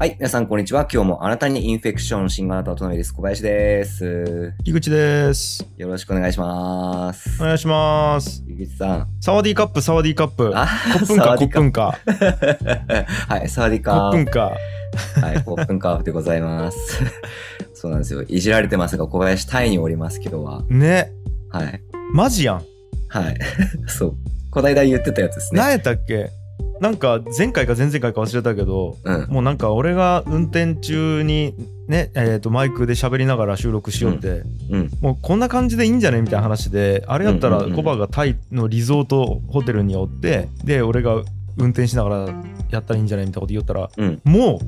はい、皆さんこんにちは。今日もあなたにインフェクション新型トナです。小林です。樋口です。よろしくお願いしますお。願いします。井口さん。サワディーカップ、サワディーカップ。あ、コップンカ、コップンカ。はい、サワディコカーップンカ。はい、コップンカーフでございます。そうなんですよ。いじられてますが、小林タイにおります、今日は。ね。はい。マジやん。はい。そう。こないだ言ってたやつですね。何やったっけ？なんか前回か前々回か忘れたけど、うん。もうなんか俺が運転中にね、えっ、とマイクで喋りながら収録しようって、うん。もうこんな感じでいいんじゃねみたいな話で、あれやったらうんうんうんコバがタイのリゾートホテルにおって、で、俺が運転しながらやったらいいんじゃないみたいなこと言ったら、うん。もう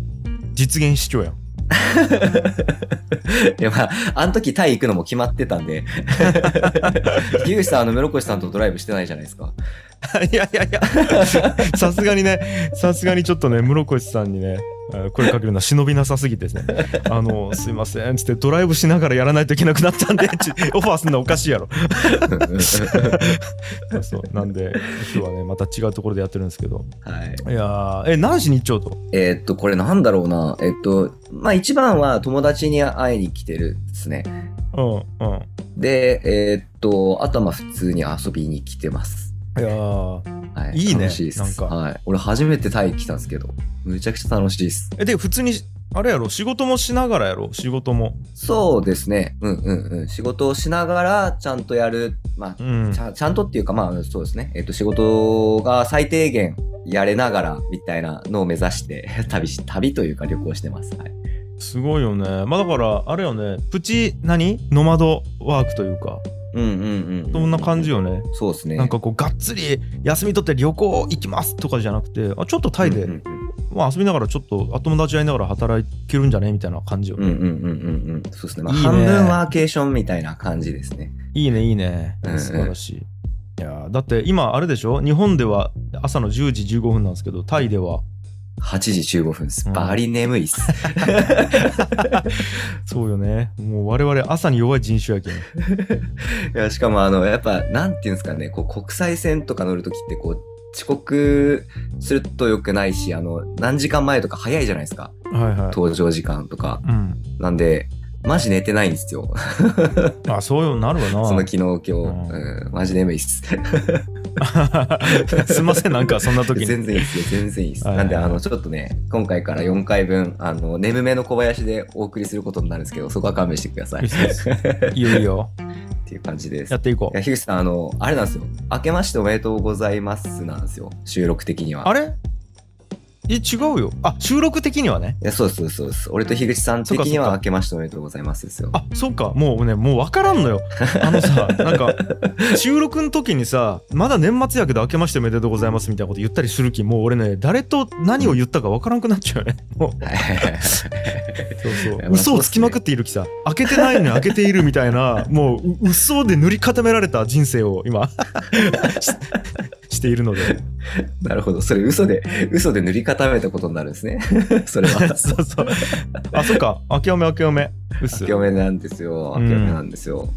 実現しちゃうやん。いや、まあ、あの時タイ行くのも決まってたんで。樋口さん、あの、室越さんとドライブしてないじゃないですか。いやいやいや、さすがにね、さすがにちょっとね、室越さんにね、声かけるのは忍びなさすぎてですね、あの、すいません、つってドライブしながらやらないといけなくなったんで、ちオファーするのおかしいやろ。そう。なんで、今日はね、また違うところでやってるんですけど。はい。いやー、え、何しに行っちゃうと？えーっと、これなんだろうな。えっと、まあ一番は友達に会いに来てるですね。うん、うん。で、えーっと、あとはまあ普通に遊びに来てます。いやー、はい。いいね楽しいです。なんかはい。俺初めてタイ来たんですけど、むちゃくちゃ楽しいです。え、で、普通に、あれやろ、仕事もしながらやろ、仕事も。そうですね。うんうんうん。仕事をしながらちゃんとやる。まあ、うんち。ゃんちゃんとっていうか、まあそうですね。えっと、仕事が最低限やれながらみたいなのを目指して 旅し、旅というか旅行してます。はい。すごいよね。まあだから、あれよね、プチ、何？ノマドワークというか、うんうんうん。そんな感じよね。そうですね。なんかこうがっつり休み取って旅行行きますとかじゃなくてあちょっとタイで、まあ、遊びながらちょっとお友達会いながら働けるんじゃねみたいな感じよね、うんうんうんうんうん。そうですね。まあ、いいね半分ワーケーションみたいな感じですね。いいねいいね素晴らしい、いやーだって今あれでしょ？日本では朝の10時15分なんですけどタイでは8時15分です。うんバリ眠いっす。そうよねもう我々朝に弱い人種やけん いや、しかもあの、やっぱ、なんていうんですかね、こう、国際線とか乗るときって、こう、遅刻すると良くないし、あの、何時間前とか早いじゃないですか。はいはい登場時間とか。うんなんで、マジ寝てないんですよ。あそうよなるわなその昨日今日。んうん、マジ眠いっす。すいませんなんかそんな時に全然いいっすよ、全然いいっす。はいなんで、あの、ちょっとね、今回から4回分、あの、眠めの小林でお送りすることになるんですけど、そこは勘弁してください。いよ いいよっていう感じですや。っていこいうや、樋口さん、あの、あれなんですよ。明けましておめでとうございますなんですよ。収録的には。あれ？え違うよ。あ収録的にはね。いや、そうです、そうです。俺と樋口さん的には明けましておめでとうございますですよ。あそうか。もうねもう分からんのよ。あのさなんか収録の時にさまだ年末やけど明けましておめでとうございますみたいなこと言ったりするきもう俺ね誰と何を言ったか分からんくなっちゃうよね。もう。そうそう。嘘をつきまくっているきさ。開けてないのに開けているみたいなもうう嘘で塗り固められた人生を今 ししているので なるほど。それ嘘で、嘘で塗り固めたことになるんですね。それは。そうそう。あそっか。明けおめ明けおめ。うっす明けおめなんですよ。うん。明けおめなんですよ。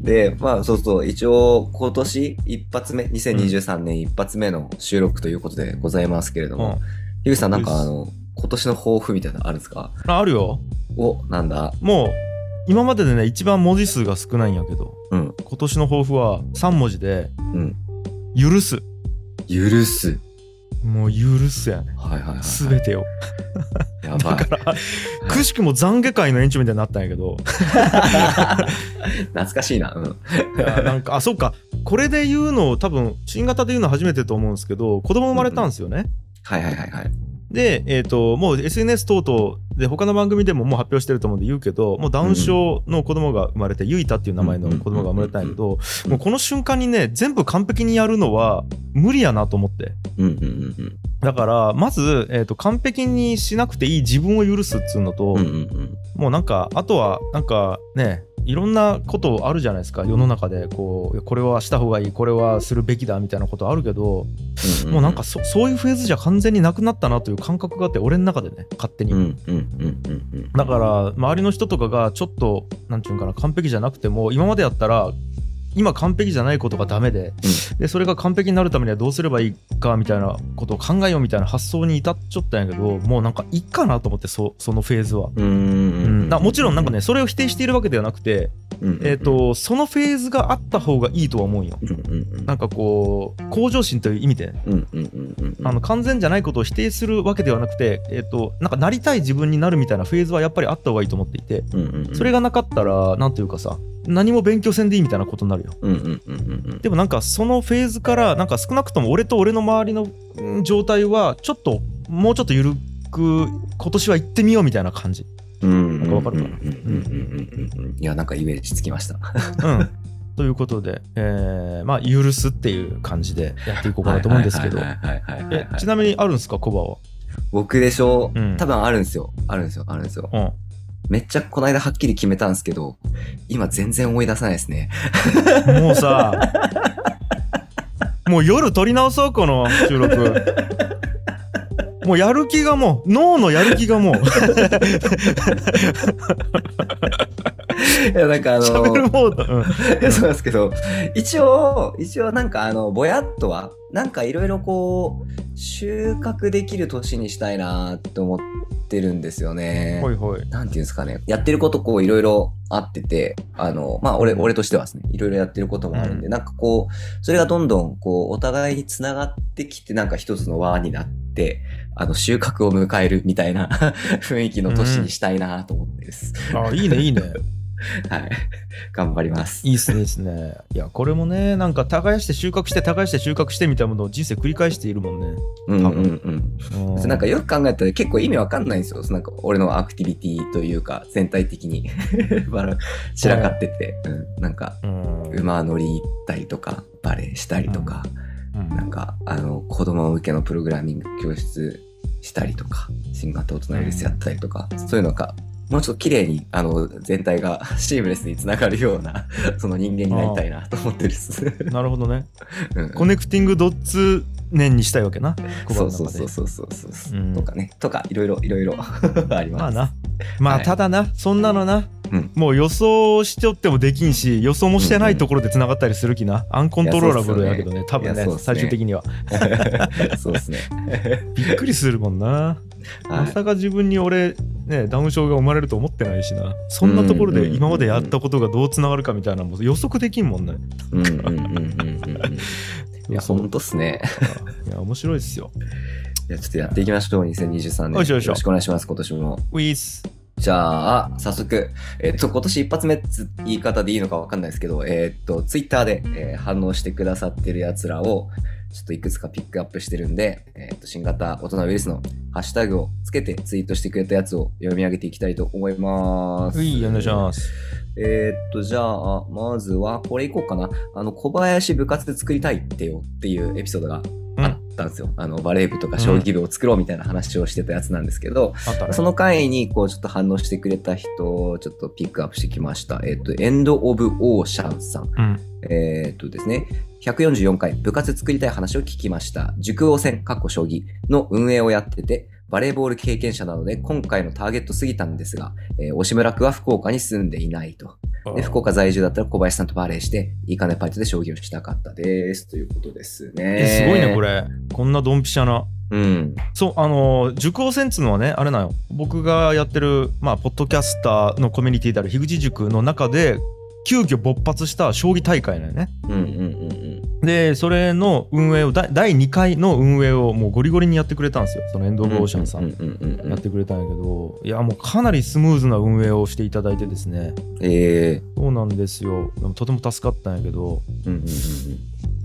で、まあそうそう、一応今年一発目、2023年一発目の収録ということでございますけれどうん。も、樋口さんなんかあの、今年の抱負みたいなのあるんですか？ああるよ。お、なんだ？もう今まででね一番文字数が少ないんやけど。うん、今年の抱負は3文字でうん。「許す許す。」もう許すやねはいはいはい、てをやばい。だからくしくも懺悔会の延長みたいになったんやけど懐かしいな。うん。いやなんかあそうかこれで言うの多分新型で言うの初めてと思うんですけど子供生まれたんですよね、はいはいはいはい。で、えっともう SNS 等々で他の番組でももう発表してると思うんで言うけどもうダウン症の子供が生まれて、ゆいたっていう名前の子供が生まれたんやけど、うんもうこの瞬間にね全部完璧にやるのは無理やなと思ってうんうんうんだからまず、えー、と完璧にしなくていい自分を許すっつうのと、うん。うんうんうん。もうなんかあとはなんかねいろんなことあるじゃないですか。世の中でこうこれはした方がいいこれはするべきだみたいなことあるけど、もうなんかそそういうフェーズじゃ完全になくなったなという感覚があって俺の中でね勝手に、うんうんうんうんうん。だから周りの人とかがちょっとなんていうのかな完璧じゃなくても今までやったら今完璧じゃないことがダメで,、でそれが完璧になるためにはどうすればいいかみたいなことを考えようみたいな発想に至っちゃったんやけどもうなんかいいかなと思ってそそのフェーズは。うんもちろんなんかねそれを否定しているわけではなくて、えーと、そのフェーズがあった方がいいとは思うよ。なんかこう向上心という意味で、あの完全じゃないことを否定するわけではなくて、えーと、なんかなりたい自分になるみたいなフェーズはやっぱりあった方がいいと思っていて、それがなかったらなんというかさ何も勉強せんでいいみたいなことになるよ。でもなんかそのフェーズからなんか少なくとも俺と俺の周りの状態はちょっともうちょっと緩く今年は行ってみようみたいな感じ。うん。なんかわかるかな。いや、なんかイメージつきました。うん。ということで、えー、まあ、許すっていう感じでやっていこうかなと思うんですけど。ちなみにあるんですか、コバは？僕でしょ？う、うん、多分あるんですよ。あるんですよ。あるんですよ。うん。めっちゃこの間はっきり決めたんですけど、今全然思い出さないですね。もうさ、もう夜撮り直そう、この収録。もうやる気がもう、脳のやる気がもう。いや、なんかあのー、るモード。うん、そうですけど、一応、一応なんかあの、ぼやっとは、なんかいろいろこう、収穫できる年にしたいなって思ってるんですよね。ほいほい。なんていうんですかね。やってることこういろいろあってて、あの、まあ俺、俺としてはですね、いろいろやってることもあるんで、うん、なんかこう、それがどんどんこう、お互いにつながってきて、なんか一つの輪になって、あの、収穫を迎えるみたいな 雰囲気の年にしたいなと思ってです。うん、あ、いいね、いいね。はい。頑張ります。いいっすね、いいっすね。いや、これもね、なんか耕して収穫して耕して収穫してみたいなものを人生繰り返しているもんね。うんうんうん。なんかよく考えたら結構意味わかんないんですよ。なんか俺のアクティビティというか、全体的に 散らかってて、うん、なんか、馬乗り行ったりとか、バレエしたりとか、うん、なんか、あの、子供向けのプログラミング教室したりとか、新型大人ウイルスやったりとか、そういうのがもうちょっと綺麗に、あの、全体がシームレスにつながるような、その人間になりたいなと思ってるです。なるほどね。うん、コネクティングドッツ年にしたいわけな。そうそうそうそうそうそう、うん、とかね。とか、いろいろ、いろいろ あります。まあな。まあ、ただな、そんなのな、うん、もう予想しちゃってもできんし、予想もしてないところでつながったりする気な。アンコントローラブルやけどね、多分ね、最終的には。そうですね。びっくりするもんな。まさか自分に俺、ね、ダウン症が生まれると思ってないしな。そんなところで今までやったことがどうつながるかみたいなのも予測できんもんね。うんうんうんうんうん。いや、ほんとっすね。いや、面白いっすよ。いや、ちょっとやっていきましょう、2023年。よろしくお願いします、今年も。ウィース。じゃあ、早速、えっと、今年一発目って言い方でいいのかわかんないですけど、えっと、ツイッターで、えー、反応してくださってる奴らを、ちょっといくつかピックアップしてるんで、えっと、新型大人ウイルスのハッシュタグをつけてツイートしてくれたやつを読み上げていきたいと思います。はい、お願いします。えー、っと、じゃあ、まずは、これいこうかな。あの、小林部活で作りたいってよっていうエピソードがあったんですよ。あの、バレー部とか将棋部を作ろうみたいな話をしてたやつなんですけど、うん、その回に、こう、ちょっと反応してくれた人をちょっとピックアップしてきました。えっ、と、エンド・オブ・オーシャンさん。うん、えっとですね、144回部活作りたい話を聞きました。塾王戦、かっこ将棋の運営をやってて、バレーボール経験者なので、今回のターゲット過ぎたんですが、えー、押村区は福岡に住んでいないと。で福岡在住だったら小林さんとバレーして、いいかねパイトで将棋をしたかったです。ということですね。すごいね、これ。こんなドンピシャな。うん、そうあの塾っつうのはねあれなよ僕がやってるまあポッドキャスターのコミュニティである樋口塾の中で急遽勃発した将棋大会なよね。うんうんでそれの運営を第2回の運営をもうゴリゴリにやってくれたんですよ。そのエンド・オブ・オーシャンさんやってくれたんやけどいやもうかなりスムーズな運営をしていただいてですね。ええ。ー、そうなんですよ。とても助かったんやけど、うんうんうん、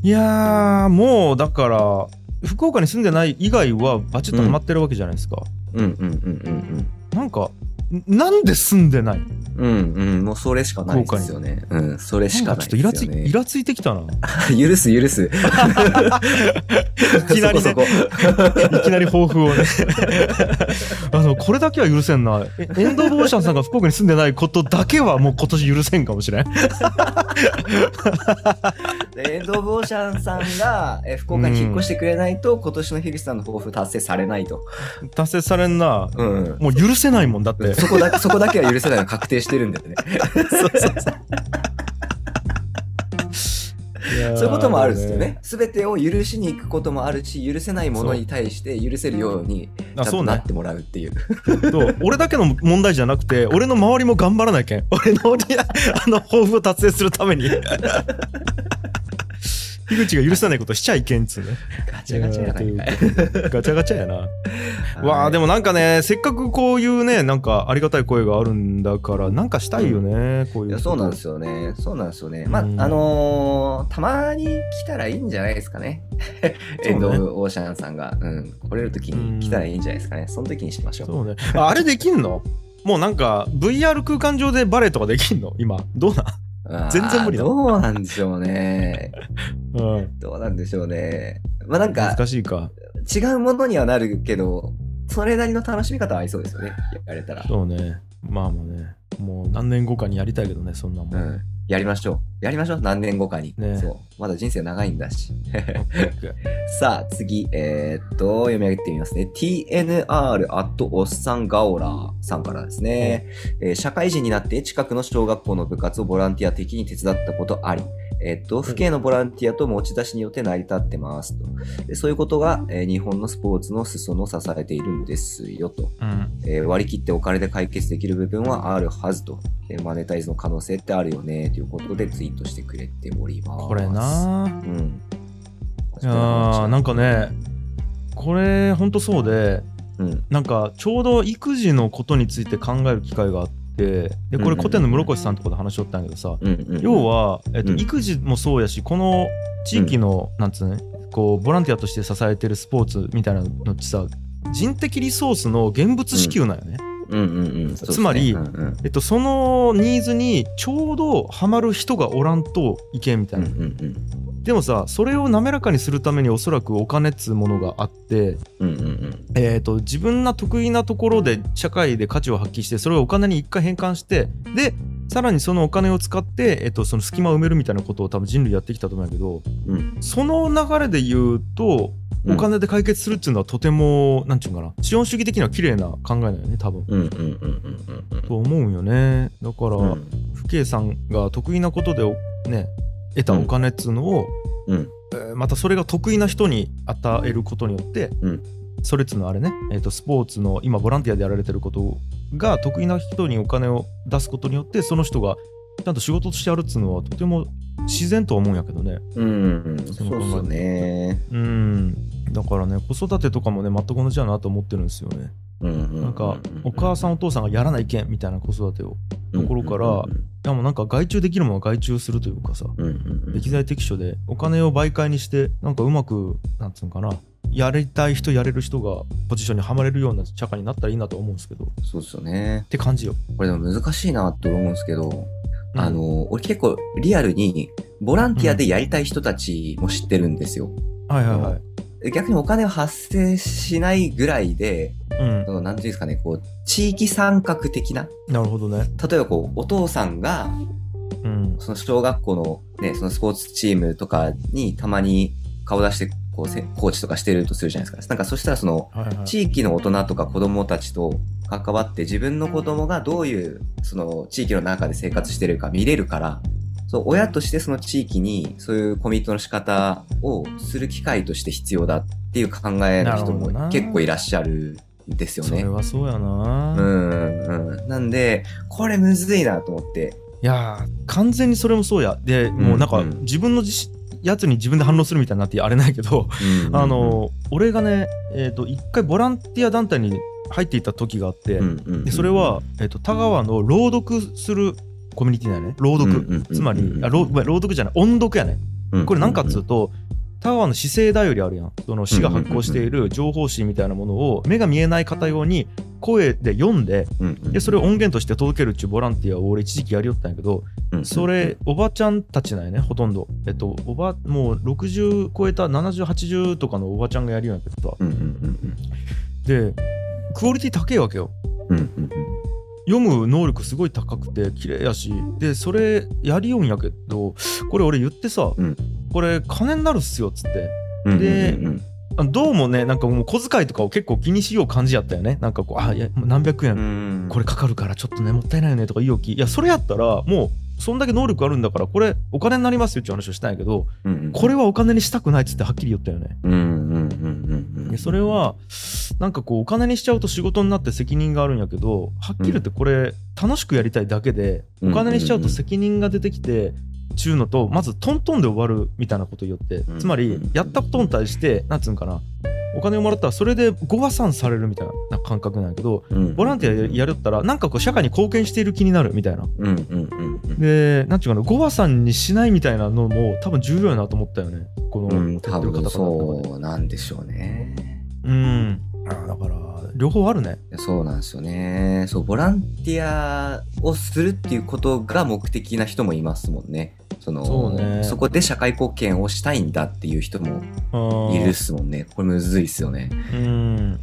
いやもうだから福岡に住んでない以外はバチッとハマってるわけじゃないですか、うん、うんうんうんうんうん。なんかなんで住んでない？うんうん、もうそれしかないですよね。うん、それしかないね。ちょっとイラつイラついてきたな。許 す許す。いきなりね、いきなり抱負をね。あの、これだけは許せんな。エンド・ボーシャンさんが福岡に住んでないことだけはもう今年許せんかもしれん。エンド・ボーシャンさんがえ福岡に引っ越してくれないと、うん、今年の樋口さんの抱負達成されないと。達成されんな。うん。もう許せないもんだって。そこだそこだけは許せないの確定してるんだよね。そうそうそう。そういうこともあるんですよね。すべてを許しに行くこともあるし、許せないものに対して許せるようにあそうねなってもらうっていう。そう俺だけの問題じゃなくて俺の周りも頑張らないけん俺のあの抱負を達成するために樋口が許さないことしちゃいけんっつうね。ガチャガチャやなガチャガチャやな。わあでも、もなんかねせっかくこういうねなんかありがたい声があるんだからなんかしたいよね、こういういやそうなんですすよね。そうなんですよね。まあ、うん。あのーたまに来たらいいんじゃないですかね。エンド・オーシャンさんが、うん、来れる時に来たらいいんじゃないですかね。その時にしましょう。そうね。ああれできんの？もうなんか VR 空間上でバレエとかできんの？今。どうな全然無理だどうなんでしょうね。うんどうなんでしょうね。まあなんか、難しいか違うものにはなるけど、それなりの楽しみ方はありそうですよね。やれたら。そうねまあまあねもう何年後かにやりたいけどねそんなもん、うん。やりましょう。やりましょう。何年後かに。ねそう。まだ人生長いんだし。さあ、次、えーっと、読み上げてみますね。tnr アットおっさんガオラーさんからですね、えー社会人になって近くの小学校の部活をボランティア的に手伝ったことあり、えーっと、府警のボランティアと持ち出しによって成り立ってますと。でそういうことが、えー日本のスポーツの裾野を支えているんですよと。うんえー割り切ってお金で解決できる部分はあるはずと。えーマネタイズの可能性ってあるよね、ということでツイートしてくれております。これ。なうん。いやーなんかねこれほんとそうでうん。なんかちょうど育児のことについて考える機会があってでこれ古典の室越さんとこで話しとったんやけどさ要は、えっとうん。育児もそうやしこの地域の、なんつうのこうボランティアとして支えてるスポーツみたいなのってさ人的リソースの現物支給なんよね、うんうんうん。そうですね。つまりうんうん。えっと、そのニーズにちょうどハマる人がおらんといけんみたいな、でもさそれを滑らかにするためにおそらくお金っつうものがあって、うんうんうん。えー、と自分が得意なところで社会で価値を発揮してそれをお金に一回変換してでさらにそのお金を使って、えっとその隙間を埋めるみたいなことを多分人類やってきたと思うんやけどうん。その流れで言うとうんお金で解決するっていうのはとてもなんちゅうんかな資本主義的には綺麗な考えなんよね多分。うんうんうんうんうん。と思うんよね。だから、うん。父兄さんが得意なことでおね得たお金っつうのを、うん。えーまたそれが得意な人に与えることによって、うん。それっつうのはあれね、えー、とスポーツの今ボランティアでやられてることが得意な人にお金を出すことによってその人がちゃんと仕事としてやるっつうのはとても自然とは思うんやけどね。うん。うんそうね。うん。だからね子育てとかもね全く同じだなと思ってるんですよね。うんうんなんかお母さんお父さんがやらないけんみたいな子育てをんところからいやもうなんか外注できるものは外注するというかさうんうんうん。適材適所でお金を媒介にしてなんかうまくなんつうのかなやりたい人やれる人がポジションにはまれるような社会になったらいいなと思うんですけど。っそうですよね。て感じよ。これでも難しいなと思うんですけどうん。あの俺結構リアルにボランティアでやりたい人たちも知ってるんですよ。はいはいはい。逆にお金を発生しないぐらいでうんそのなんていうんですかねこう地域参画的ななるほどね。例えばこうお父さんがうんその小学校のね、そのスポーツチームとかにたまに顔出して、こうせ、コーチとかしてるとするじゃないですか。なんかそしたらその、はいはい。地域の大人とか子供たちと関わって自分の子供がどういう、その地域の中で生活してるか見れるから、そう、親としてその地域にそういうコミットの仕方をする機会として必要だっていう考えの人なるほどなも結構いらっしゃるんですよねそれ。はそうやな。いうん、うん。なんで、これむずいなと思って。やー完全にそれもそうや。でもうなんかうんうん自分の自やつに自分で反応するみたいになってあれないけど、うんあ、の俺がねえっ、と一回ボランティア団体に入っていた時があって、うんうんうんでそれは、えっと田川の朗読するコミュニティだよね朗読、うんうんうんうんつまりあ朗朗読じゃない音読やねこれ何かっつうと田川の姿勢だよりあるやん。その市が発行している情報誌みたいなものを目が見えない方用に声で読んででそれを音源として届けるっていうボランティアを俺一時期やりよったんやけどそれおばちゃんたちなんやねほとんど。えっとおばもう60超えた7080とかのおばちゃんがやるようやけどさでクオリティ高いわけよ。読む能力すごい高くて綺麗やし。でそれやりようんやけどこれ俺言ってさ、うんこれ金になるっすよっつって。うんでうん。うん。あどうもねなんかもう小遣いとかを結構気にしよう感じやったよね。なんかこうあいや何百円。うん。これかかるからちょっとねもったいないよねとか言いおきいやそれやったらもうそんだけ能力あるんだからこれお金になりますよっていう話をしたんやけどうんうん。これはお金にしたくないっつってはっきり言ったよね。うんうんそれはなんかこうお金にしちゃうと仕事になって責任があるんやけどはっきり言ってこれ楽しくやりたいだけでうん。お金にしちゃうと責任が出てきてちゅうのとまずトントンで終わるみたいなこと言ってうん。つまりやったことに対してなんつうんかなお金をもらったらそれでご破産されるみたいな感覚なんやけどうん。ボランティアやるったらなんかこう社会に貢献している気になるみたいな。でなんちゅうかなご破産にしないみたいなのも多分重要やなと思ったよね。このうん、多分そうなんでしょうね。うん。あだから両方あるね。そうなんですよね。そう、ボランティアをするっていうことが目的な人もいますもんね。そのそうねこで社会貢献をしたいんだっていう人もいるっすもんね。これむずいっすよね。うん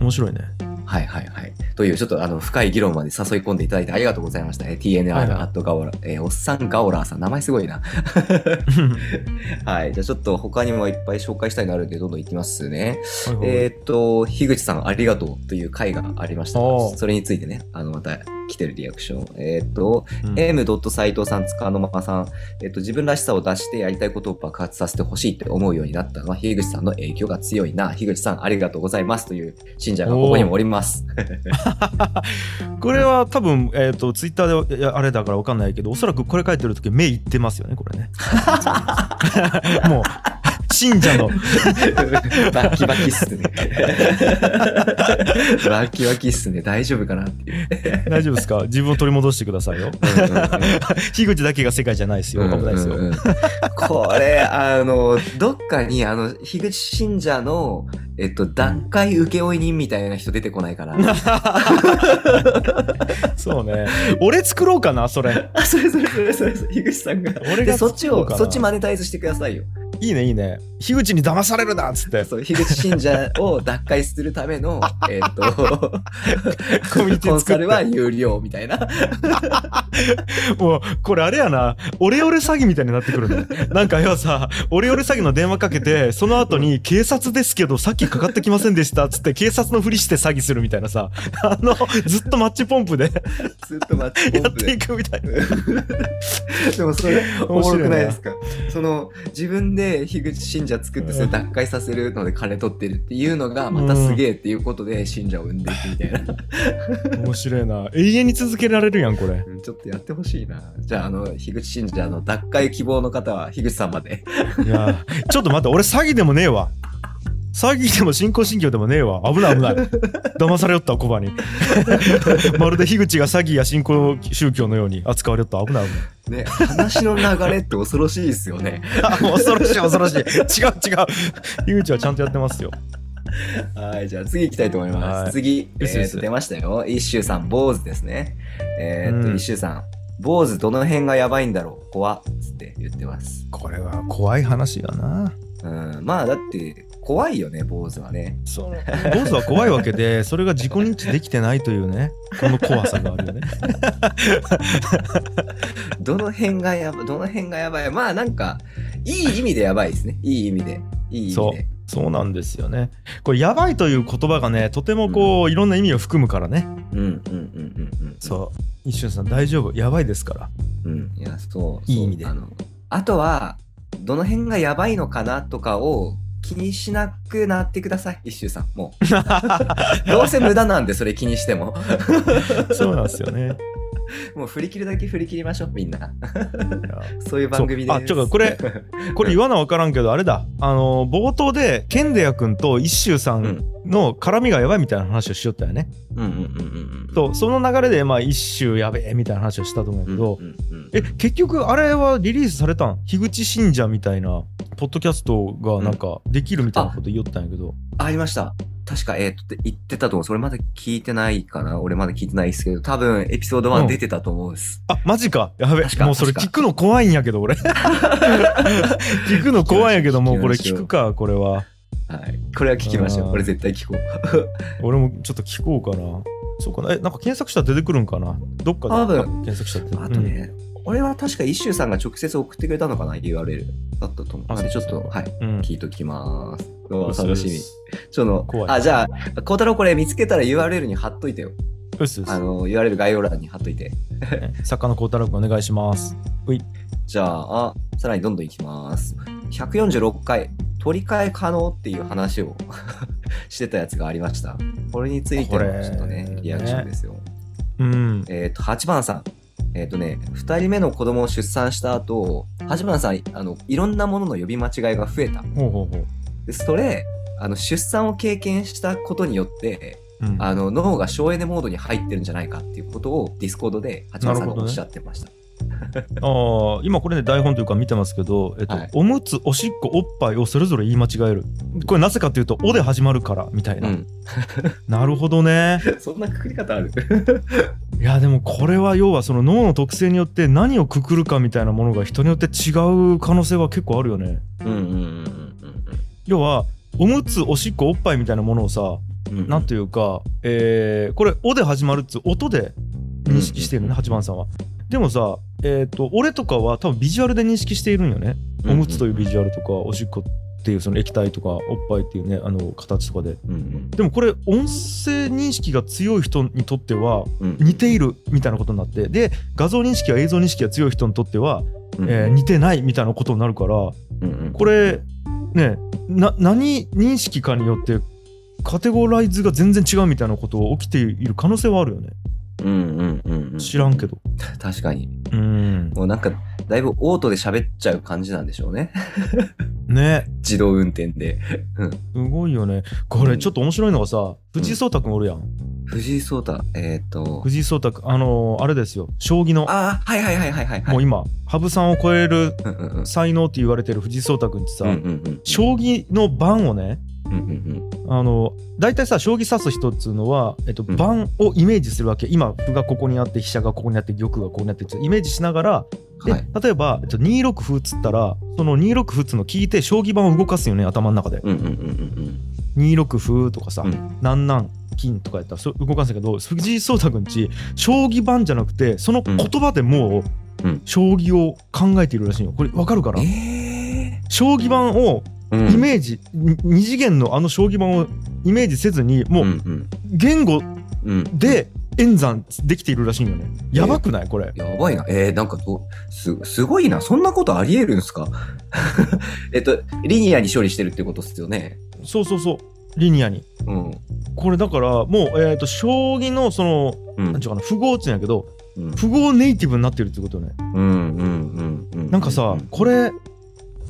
面白いねはいはいはい。という、ちょっとあの、深い議論まで誘い込んでいただいてありがとうございました。TNR アットガオラ、えーおっさんガオラーさん、名前すごいな。はい。じゃあちょっと他にもいっぱい紹介したいのあるんで、どんどんいきますね。はいはいえーっと、樋口さんありがとうという回がありました。それについてね、あの、また来てるリアクション。えーっと、うん M. 斎藤さん、塚の間さん、えーっと、自分らしさを出してやりたいことを爆発させてほしいって思うようになったのは、樋口さんの影響が強いな。樋口さんありがとうございますという信者がここにもおります。これは多分、えっ、と、ツイッターであれだからわかんないけど、おそらくこれ書いてるとき目いってますよね、これね。もう、信者の、バキバキっすね。バキバキっすね。大丈夫かなっていう。大丈夫ですか？自分を取り戻してくださいよ。うんうん口だけが世界じゃないですよ。危ないですよ。これ、あの、どっかに、あの、樋口信者の、えっと、脱会請負人みたいな人出てこないかな。そうね。俺作ろうかな、それ。あ、それそれそれそれ樋口さんが。俺がで、そっちを、そっちマネタイズしてくださいよ。いいね、いいね。樋口に騙されるなっつって。そう、樋口信者を脱会するための、えっと、コミュニティコンサルは有料みたいな。もう、これあれやな、オレオレ詐欺みたいになってくるね。なんか要はさ、オレオレ詐欺の電話かけて、その後に警察ですけど、さっきかかってきませんでしたっつって、警察のふりして詐欺するみたいなさ、あの、ずっとマッチポンプでずっと待って、やっていくみたいな。でもそれ面白くないですか？その自分で樋口信者作ってそれ脱会させるので金取ってるっていうのがまたすげえっていうことで信者を生んでいくみたいな、面白いな。永遠に続けられるやん、これ。うんちょっとやってほしいなじゃああの樋口信者の脱会希望の方は樋口さんまでいやーちょっと待って、俺詐欺でもねえわ。詐欺でも新興信教でもねえわ。危ない危ない。騙されよったわ、コバに。まるで樋口が詐欺や新興宗教のように扱われよったわ。危ない危ない。ね話の流れって恐ろしいですよねあ 恐ろしい恐ろしい。違う違う。樋口はちゃんとやってますよ。はいじゃあ次行きたいと思います、はい次、えーと出ましたよ一周さん坊主ですねえーっと、うん一周さん坊主どの辺がやばいんだろう？怖っつって言ってますこれは怖い話やな。うん、まあだって怖いよね坊主はねその坊主は怖いわけで、それが自己認知できてないというね、この怖さがあるよね。どの辺がやばどの辺がやばいまあなんかいい意味でやばいですねいい意味でいい意そう味で。そうなんですよね。これ、やばいという言葉がね、とてもこう、いろんな意味を含むからね。うんうんうんうんうんそう。一瞬さん、大丈夫？やばいですから。うんいやそういい意味であのあとはどの辺がやばいのかなとかを気にしなくなってください。一周さんもう。どうせ無駄なんでそれ気にしても。そうなんですよね。もう振り切るだけ振り切りましょうみんな。そういう番組であちょっとこれこれ言わな分からんけどあれだ。あの冒頭でケンデヤ君と一周さんの絡みがやばいみたいな話をしよったよね。うんうんうんうんうんとその流れでまあ一周やべえみたいな話をしたと思うけど、え結局あれはリリースされたん？樋口信者みたいなポッドキャストがなんかできるみたいなこと言おったんやけど、ありました。確か、えーっと、言ってたと思う。それまだ聞いてないかな俺まだ聞いてないですけど、多分エピソード1うん。出てたと思うんです。あマジか。やべ確かもうそれ確か。聞くの怖いんやけど俺。聞くの怖いんやけどもうこれ聞くかこれは。はい。これは聞きましょう。あー。これ絶対聞こう。俺もちょっと聞こうかな。そうかな。えなんか検索したら出てくるんかな。どっかで多分。検索したら出てくる。あとね、俺は確か一周さんが直接送ってくれたのかな ?URL だったと思う。あなんでちょっと、はい。うん、うん聞いときます。うわそうです楽しみ。ちょっと怖いあ、じゃあ、孝太郎これ見つけたら URL に貼っといてよ。うっすうっすあの URL 概要欄に貼っといて。ね作家の孝太郎君お願いします。うい。じゃあ、さらにどんどんいきます。146回、取り替え可能っていう話を してたやつがありました。これについてのちょっとね、リアクションですよ。うん。えっ、と、8番さん。えっ、とね、2人目の子供を出産した後、8番さん、あの、いろんなものの呼び間違いが増えた。ほうほうほう。で、それ、あの、出産を経験したことによって、うん、あの、脳が省エネモードに入ってるんじゃないかっていうことをディスコードで8番さんがおっしゃってました。あー今これね台本というか見てますけど、えっとはい。おむつおしっこおっぱいをそれぞれ言い間違える。これなぜかというと「お」で始まるからみたいな、うん。なるほどね。そんなくくり方ある？いやでもこれは要はその脳の特性によって何をくくるかみたいなものが人によって違う可能性は結構あるよね。うんうんうん要はおむつおしっこおっぱいみたいなものをさうんうん。なんというか、えーこれ「お」で始まるっつう音で認識してるのね、8番さんは。でもさえっ、と俺とかは多分ビジュアルで認識しているんよね。おむつというビジュアルとかおしっこっていうその液体とかおっぱいっていうねあの形とかで。うんうん。でもこれ音声認識が強い人にとってはうん似ているみたいなことになってで画像認識や映像認識が強い人にとっては、うんえー似てないみたいなことになるからうんうん。これねな何認識かによってカテゴライズが全然違うみたいなこと起きている可能性はあるよね。うんうんうんうん知らんけど。確かに。うん。もうなんかだいぶオートで喋っちゃう感じなんでしょうね。ね。自動運転で。すごいよね。これちょっと面白いのがさ藤井聡太君おるやん。藤井聡太えっ、と。藤井聡太君あのーあれですよ。将棋の。ああはいはいはいはいはいはい。もう今羽生さんを超えるうんうんうん。才能って言われてる藤井聡太君ってさ、うんうんうん将棋の盤をねうんうんあの大体さ将棋指す人っつうのは、えっと、うん。盤をイメージするわけ。今歩がここにあって飛車がここにあって玉がここにあってイメージしながらで、はい。例えば、えっと、2六歩っつったらその2六歩っつうのを聞いて将棋盤を動かすよね頭の中で。うんうんうんうん2六歩とかさ、うん。なんなん金とかやったらそ動かすんだけど藤井聡太君ち将棋盤じゃなくてその言葉でもう、うん。将棋を考えているらしいよ。これわかるかな？うんえ将棋盤をえー、イメージ、に二次元のあの将棋盤をイメージせずにもううん言語うんうんで演算できているらしいよねやばくない？これやばいな。えー、なんかど、す、すごいな。そんなことあり得るんすか？えっと、リニアに処理してるってことっすよね。そうそうそうリニアにうん。これだからもう、えー、と将棋のそのうん。なんちゅうかな符号っつうんやけどうん符号ネイティブになってるってことねうんうんうんうん。なんかさこれ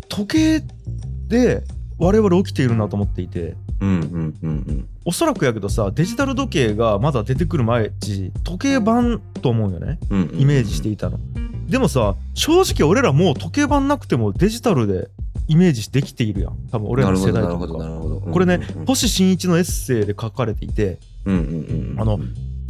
時計で我々起きているなと思っていて。うんうんうんうん。おそらくやけどさデジタル時計がまだ出てくる前時時計盤と思うよね。うんうんイメージしていたの。でもさ正直俺らもう時計盤なくてもデジタルでイメージできているやん。多分俺らの世代とか。これねうん星新一のエッセイで書かれていて。うんうんうんうん。あの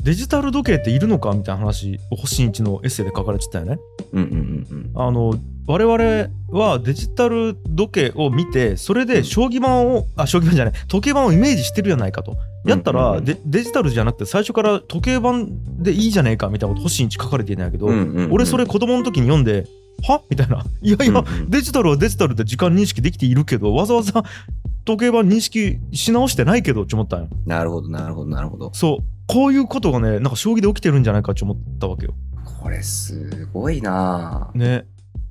デジタル時計っているのか？みたいな話を星新一のエッセイで書かれてたよね。うんうんうんあの我々はデジタル時計を見てそれで将棋盤をあ将棋盤じゃない時計盤をイメージしてるじゃないかと。やったうんうん。うんらデデジタルじゃなくて最初から時計盤でいいじゃねえかみたいなこと星新一書かれていないけど、うん。うんうんうん。俺それ、子供の時に読んでは？みたいな。いやいや、うんうん。デジタルはデジタルで時間認識できているけどわざわざ時計盤認識し直してないけどって思ったんよなるほど、なるほど、なるほど。そうこういうことがねなんか将棋で起きてるんじゃないかって思ったわけよこれすごいなぁね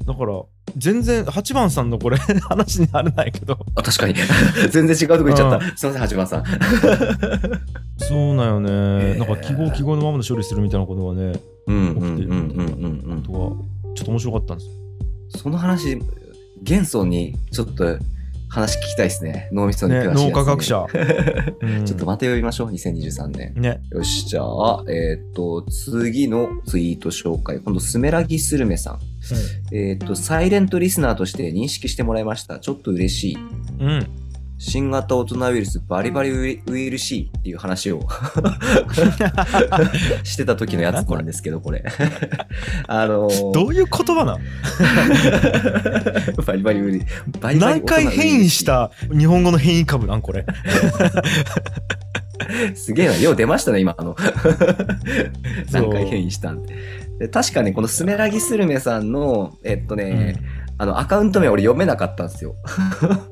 だから全然8番さんのこれ 話にならないけどあ、確かに。全然違うとこ行っちゃった。すいません、八番さん。そうなんよね、へーなんか記号記号のままで処理するみたいなことがねうんうんうん起きているうんうんうんと。はちょっと面白かったんですその話、元素にちょっと話聞きたいですね。脳みそに詳しいね。脳科学者、うんちょっとまた呼びましょう、2023年。ねよし、じゃあ、えっ、と、次のツイート紹介。今度、スメラギスルメさん。えっ、と、サイレントリスナーとして認識してもらいました。ちょっと嬉しい。うん新型大人ウイルスバリバリウイルシーっていう話を してた時のやつなんですけど、これ。あのーどういう言葉なん バリバリウイルバリバリ何回変異した日本語の変異株なんこれ？すげえな。よう出ましたね、今。あの何回変異したんで。で確かね、このスメラギスルメさんの、えっとね、あの、アカウント名俺読めなかったんですよ。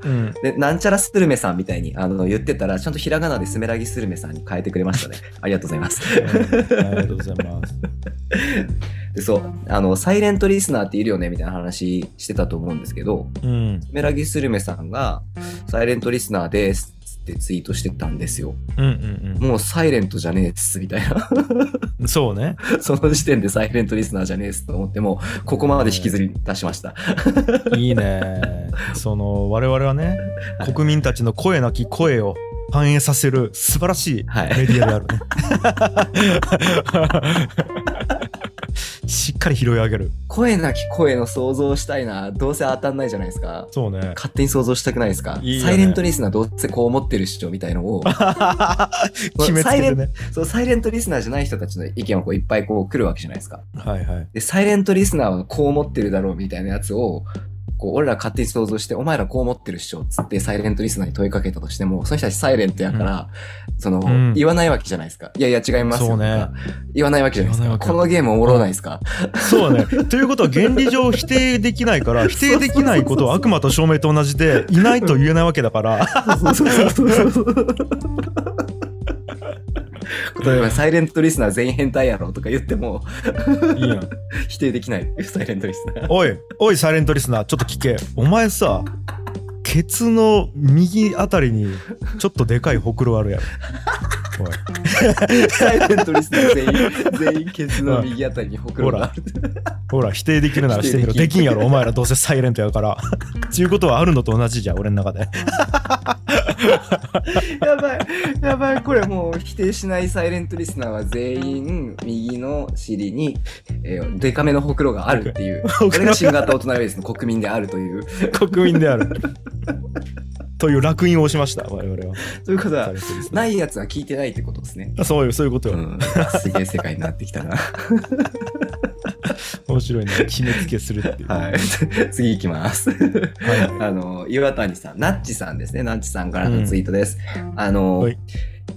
うん。で、なんちゃらスルメさんみたいにあの言ってたら、ちゃんとひらがなでスメラギスルメさんに変えてくれましたね。ありがとうございます。ありがとうございます。でそう、あの、サイレントリスナーっているよねみたいな話してたと思うんですけど、うん。スメラギスルメさんが、サイレントリスナーですってツイートしてたんですよ。うんうんもうサイレントじゃねえっす、みたいな。うん。そうね。その時点でサイレントリスナーじゃねえっすと思っても、ここまで引きずり出しました。いいね。その我々はね、国民たちの声なき声を反映させる素晴らしいメはいディアであるね。しっかり拾い上げる。声なき声の想像したいな。どうせ当たんないじゃないですか。そうね。勝手に想像したくないですかねサイレントリスナーどうせこう思ってるっしょみたいのを、決めつけてね。そう、サイレントリスナーじゃない人たちの意見をこういっぱいこう来るわけじゃないですか。はいはい。で、サイレントリスナーはこう思ってるだろうみたいなやつを、こう、俺ら勝手に想像して、お前らこう思ってるっしょっつってサイレントリスナーに問いかけたとしても、その人たちサイレントやから、その、うん言わないわけじゃないですか。いやいや違いますよそうね言わないわけじゃないですか。このゲームおもろないですか、そうね。ということは原理上否定できないから、否定できないことは悪魔と証明と同じで、いないと言えないわけだから。そうそうそうそう。例えば、サイレントリスナー全員変態やろとか言っても、いいやん。否定できない。サイレントリスナー。おい、おい、サイレントリスナー、ちょっと聞け。お前さ、ケツの右あたりにちょっとでかいほくろあるやろ。サイレントリスナー全員、全員ケツの右あたりにほくろがある。ほら、否定できるならしてみろ。否定できできんやろ、お前らどうせサイレントやから。っていうことはあるのと同じじゃん、俺の中で。やばい、やばい、これもう否定しないサイレントリスナーは全員右の尻に、えーデカめのほくろがあるっていう、ろこれが新型大人ウイルスの国民であるという。国民である。という烙印を押しました、我々は。ということはないやつは聞いてないってことですね。そういう、そういうことよ。うん、すげえ世界になってきたな。面白いね。決めつけするっていう。はい。次行きます。はいあの、岩谷さん、ナッチさんですね。ナッチさんからのツイートです。あの、はい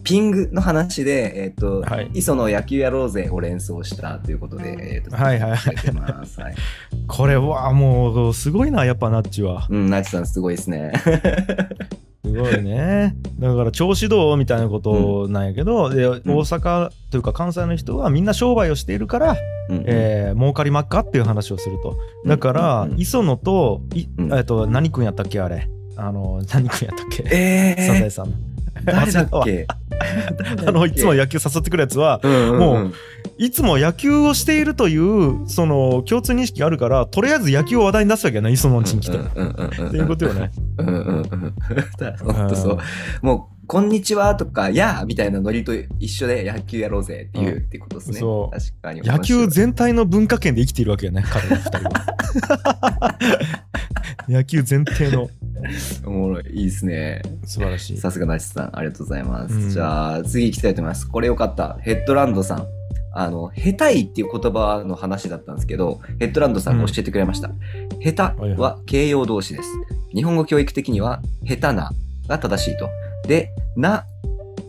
ピングの話で、えっ、と、はい磯野野球やろうぜを連想したということで、えっ、と、はいはいはい。これはもう、すごいな、やっぱナッチは。うん、ナッチさんすごいですね。すごいね。だから調子どうみたいなことなんやけど、で大阪というか関西の人はみんな商売をしているから、うんえー儲かりまっかっていう話をすると。だから、うん磯野と、いうんえっと、何君やったっけあれ。あの、何君やったっけ？えーサザエ、さんの。誰だっけ？あの、いつも野球誘ってくるやつは、もういつも野球をしているという、その、共通認識があるから、とりあえず野球を話題に出すわけやな、磯野んちに来て。っていうことよね。うんうんうん。そう。もう、こんにちはとか、やーみたいなノリと一緒で野球やろうぜっていう、うんってことですね。そう確かに。野球全体の文化圏で生きているわけよね、彼ら二人は。野球全体のおもろい。いいですね。素晴らしい。さすがナチさん、ありがとうございます。うんじゃあ、次行きたいと思います。これよかった。ヘッドランドさん。あの、下手いっていう言葉の話だったんですけど、ヘッドランドさんが教えてくれました。下手は形容動詞です。日本語教育的には、下手なが正しいと。で、な、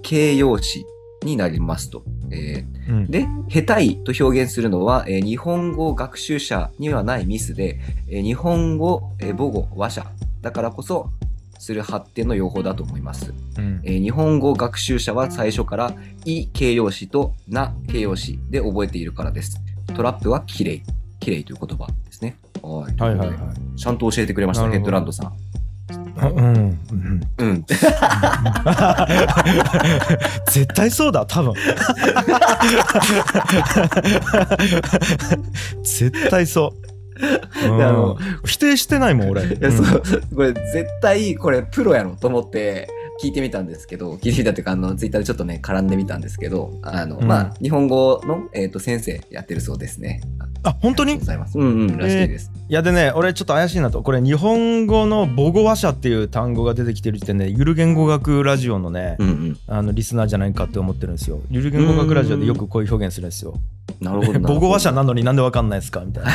形容詞になりますと。えーうんで、下手いと表現するのは、えー日本語学習者にはないミスで、えー日本語、えー母語、話者だからこそ、する発展の用法だと思います。うんえー日本語学習者は最初から、い形容詞とな形容詞で覚えているからです。トラップはきれい。きれいという言葉ですね。はい。はいはいはい。ちゃんと教えてくれました、ヘッドランドさん。あうんうん。うん。絶対そうだ多分。絶対そう、うんであの否定してないもん俺。いや、そう、これ絶対これプロやろと思って聞いてみたんですけど、聞いてみたっていうか、あの、ツイッターでちょっとね、絡んでみたんですけど、あの、うんまあ、日本語の、えっ、と、先生やってるそうですね。あ本当に？ございます。うんうん、らしいです。いやでね俺ちょっと怪しいなとこれ日本語の母語話者っていう単語が出てきてる時点でゆる言語学ラジオのね、うんうん。あのリスナーじゃないかって思ってるんですよゆる言語学ラジオでよくこういう表現するんですよなるほどな。母語話者なのになんでわかんないですか？みたいな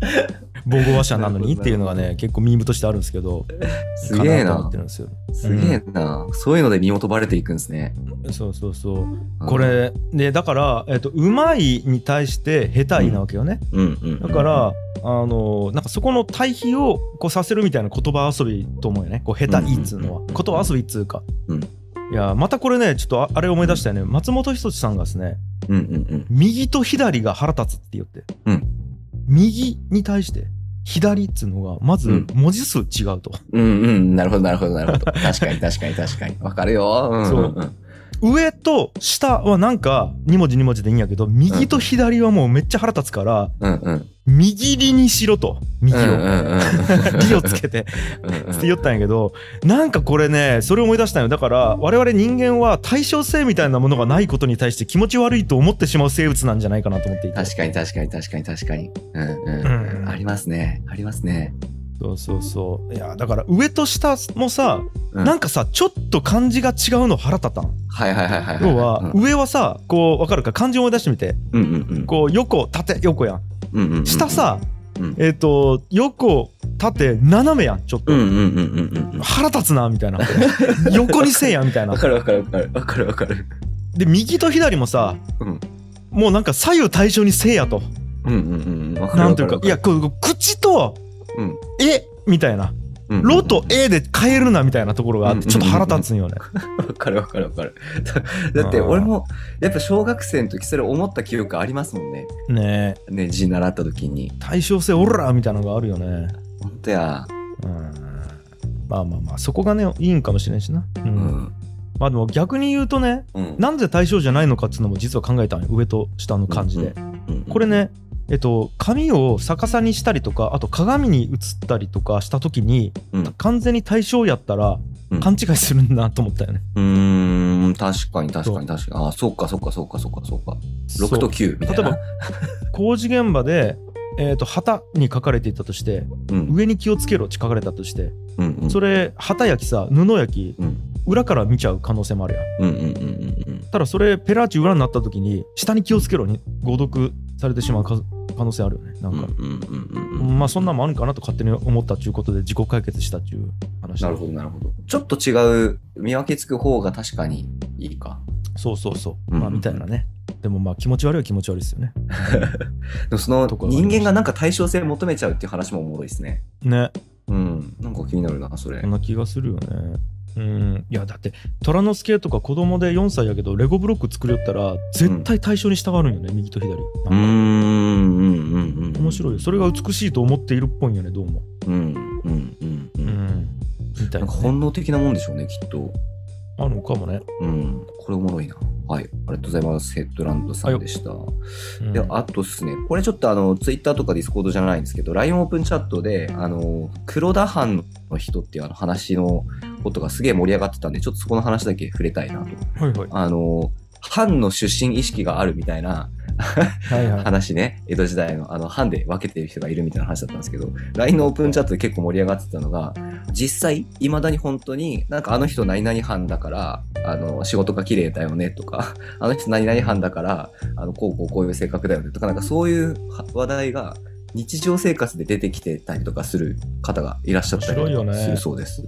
母語話者なのにっていうのがね結構ミームとしてあるんですけどすげえな。かと思って。るんですよ。すげえな。そういうので身元バレていくんですね。そうそうそう。こ、れでだから、えっとうまいに対して下手いなわけよね、うんうん。だから、あのなんかそこの対比をこうさせるみたいな言葉遊びと思うよね。こう下手いっつうのは、うんうんうん言葉遊びっつうか、うん。いやまたこれねちょっとああれ思い出したよね。松本人志さんがですねうんうんうん。右と左が腹立つって言って、うん。右に対して左っつうのがまずうん文字数違うと、うんうん。なるほどなるほどなるほど。確かに確かに確かに。わかるよ。うんうんうん。上と下はなんか2文字2文字でいいんやけど右と左はもうめっちゃ腹立つからうんうん。右利にしろと右を、うんうんうん。利をつけてって言ったんやけどなんかこれねそれを思い出したんよだから我々人間は対称性みたいなものがないことに対して気持ち悪いと思ってしまう生物なんじゃないかなと思っていて確かに確かに確かに確かに。うんうん。うんありますね。ありますね。そうそうそう。いやだから上と下もさ、うん。なんかさちょっと漢字が違うの腹立たん？はいはいはいはい。要は、うん。上はさこう分かるか？漢字思い出してみて。うんうんうん。こう横縦横やん。うんうんうん。下さ、うん。えっ、と横縦斜めやんちょっと、うんうんうんうんうん。腹立つなみたいな。横にせえやみたいな。わかるわかるわかる。わかるわかる。で右と左もさ、うん。もうなんか左右対称にせえやと。うんうんうん。なんていうかいやこう口とるうん「え」みたいなうん「ロ」と「え」で変えるなみたいなところがあってちょっと腹立つんよね。わかるわかるわかる。だだって俺もやっぱ小学生の時それ思った記憶ありますもんね。ねえね字習った時に。対称性オラみたいなのがあるよね。ほんとや。うんまあまあまあそこがねいいんかもしれんしな。ううんん。まあでも逆に言うとねうん。なんで対称じゃないのかっていうのも実は考えたんよ上と下の感じで。うんこれ。ねえっと髪を逆さにしたりとかあと鏡に映ったりとかした時にうん完全に対称やったらうん勘違いするんだなと思ったよね。うーん、確かに確かに確かに。あ、そうかそうかそうかそうかそうか。6とそう9みたいな。例えば工事現場で、えー、と旗に書かれていたとしてうん上に気をつけろって書かれたとしてうんうん。それ旗焼きさ布焼きうん裏から見ちゃう可能性もあるやんうんうんうんうんただそれペラーチ裏になった時に下に気をつけろに誤読されてしまうか可能性あるよねなんうん。か。まあそんなんもあるんかなと勝手に思ったっていうことで自己解決したっていう話なるほどなるほど。ちょっと違う見分けつく方が確かにいいか。そうそうそう、うんまあみたいなねでもまあ気持ち悪いは気持ち悪いですよね でもその人間がなんか対称性求めちゃうっていう話もおもろいですね。ねうん。なんか気になるな、それそん。な気がするよねうん。いやだって虎之助とか子供で4歳やけどレゴブロック作りよったら絶対対象に従うんよね、右と左。うーん、うん、うん、うん。面白いよ。それが美しいと思っているっぽいんよねどうも。うん、うん、うん、う。うん。んみたいなね、か本能的なもんでしょうね、きっと。あるのかもね、うん。これおもろいな。はい。ありがとうございます。ヘッドランドさんでした。うん。で、あとですね、これちょっとあの、ツイッターとかディスコードじゃないんですけど、LINE オープンチャットで、あの、黒田藩の人っていうあの話のことがすげえ盛り上がってたんで、ちょっとそこの話だけ触れたいなと。はいはいあの、藩の出身意識があるみたいなはいはい話ね、江戸時代のあの藩で分けてる人がいるみたいな話だったんですけど、LINE のオープンチャットで結構盛り上がってたのが、実際、未だに本当に、なんかあの人何々藩だから、あの、仕事が綺麗だよねとか、あの人何々藩だから、あの、こうこうこういう性格だよねとか、なんかそういう話題が日常生活で出てきてたりとかする方がいらっしゃったりするそうです。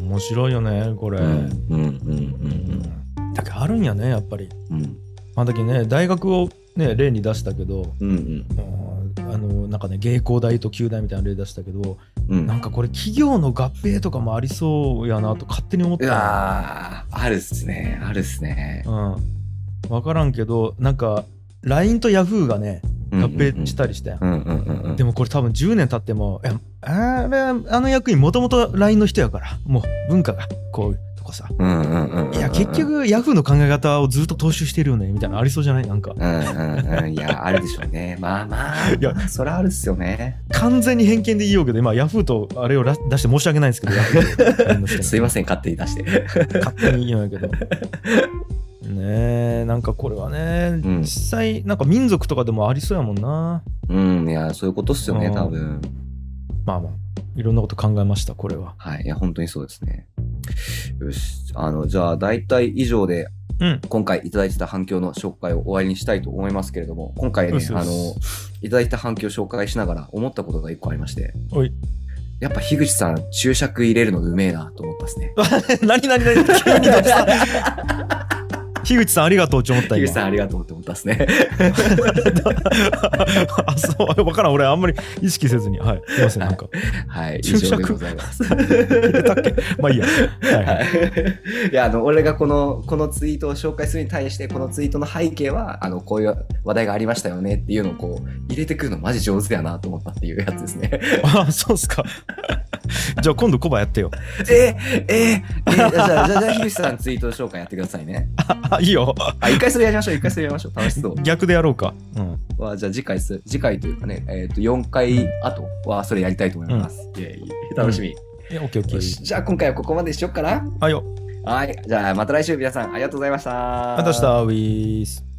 面白いよねこれ、うん、うん、うん、うんだけどあるんやねやっぱり。うん、まあだけどね大学をね例に出したけどうん、うん、うんあのなんかね芸工大と旧大みたいな例出したけどうん。なんかこれ企業の合併とかもありそうやなと勝手に思っうたあるっすね、あるっすね。うん。分からんけどなんか LINE と Yahoo がね合併したりしたやん、うんうんうんうん。でもこれ多分10年経ってもあれあの役員もともと LINE の人やから。もう文化がこういうとこさうんうんうんうん。いや結、局 Yahoo の考え方をずっと踏襲してるよねみたいなのありそうじゃない？なんかうんうんうん。いや、あるでしょうね。まあまあ、いやまあそれはあるっすよね。完全に偏見で言いようけど今 Yahoo とあれをら出して申し訳ないんですけどすいません、勝手に出して。勝手に言うんやけど。ねえなんかこれはね、ん実際なんか民族とかでもありそうやもんなうん、いや、そういうことっすよね、うん多分。まあまあいろんなこと考えましたこれははい。いや、本当にそうですね。よし。あの、じゃあ、大体以上でうん。今回いただいてた反響の紹介を終わりにしたいと思いますけれども、今回ねあの、いただいた反響を紹介しながら思ったことが一個ありまして。やっぱ樋口さん、注釈入れるのうめえなと思ったですね。何何何？急にどうした？樋口さんありがとうって思った今。樋口さんありがとうって思ったですね。あそう。分からん。俺あんまり意識せずに。はい。すいません。なんか。はい、以注釈。上でございます。入れたっけ？まあいいや。はいはい。はい、いやあの俺がこのこのツイートを紹介するに対してこのツイートの背景はあのこういう話題がありましたよねっていうのをこう入れてくるのマジ上手やなと思ったっていうやつですね。あそうっすか。じゃあ今度コバやってよ。えー、えー、えー、じゃあじゃあじゃあ樋口さんツイート紹介やってくださいね。あいいよ。あ一回それやりましょう一回それやりましょう。楽しそう。逆でやろうか。うん。はじゃあ次回す次回というかねえっ、と4回後はそれやりたいと思います。イェイ。楽しみ。えオッケーオッケよし。ーじゃあ今回はここまでしよっかな。はいよ。はい。じゃあまた来週皆さんありがとうございました。また明日ウィース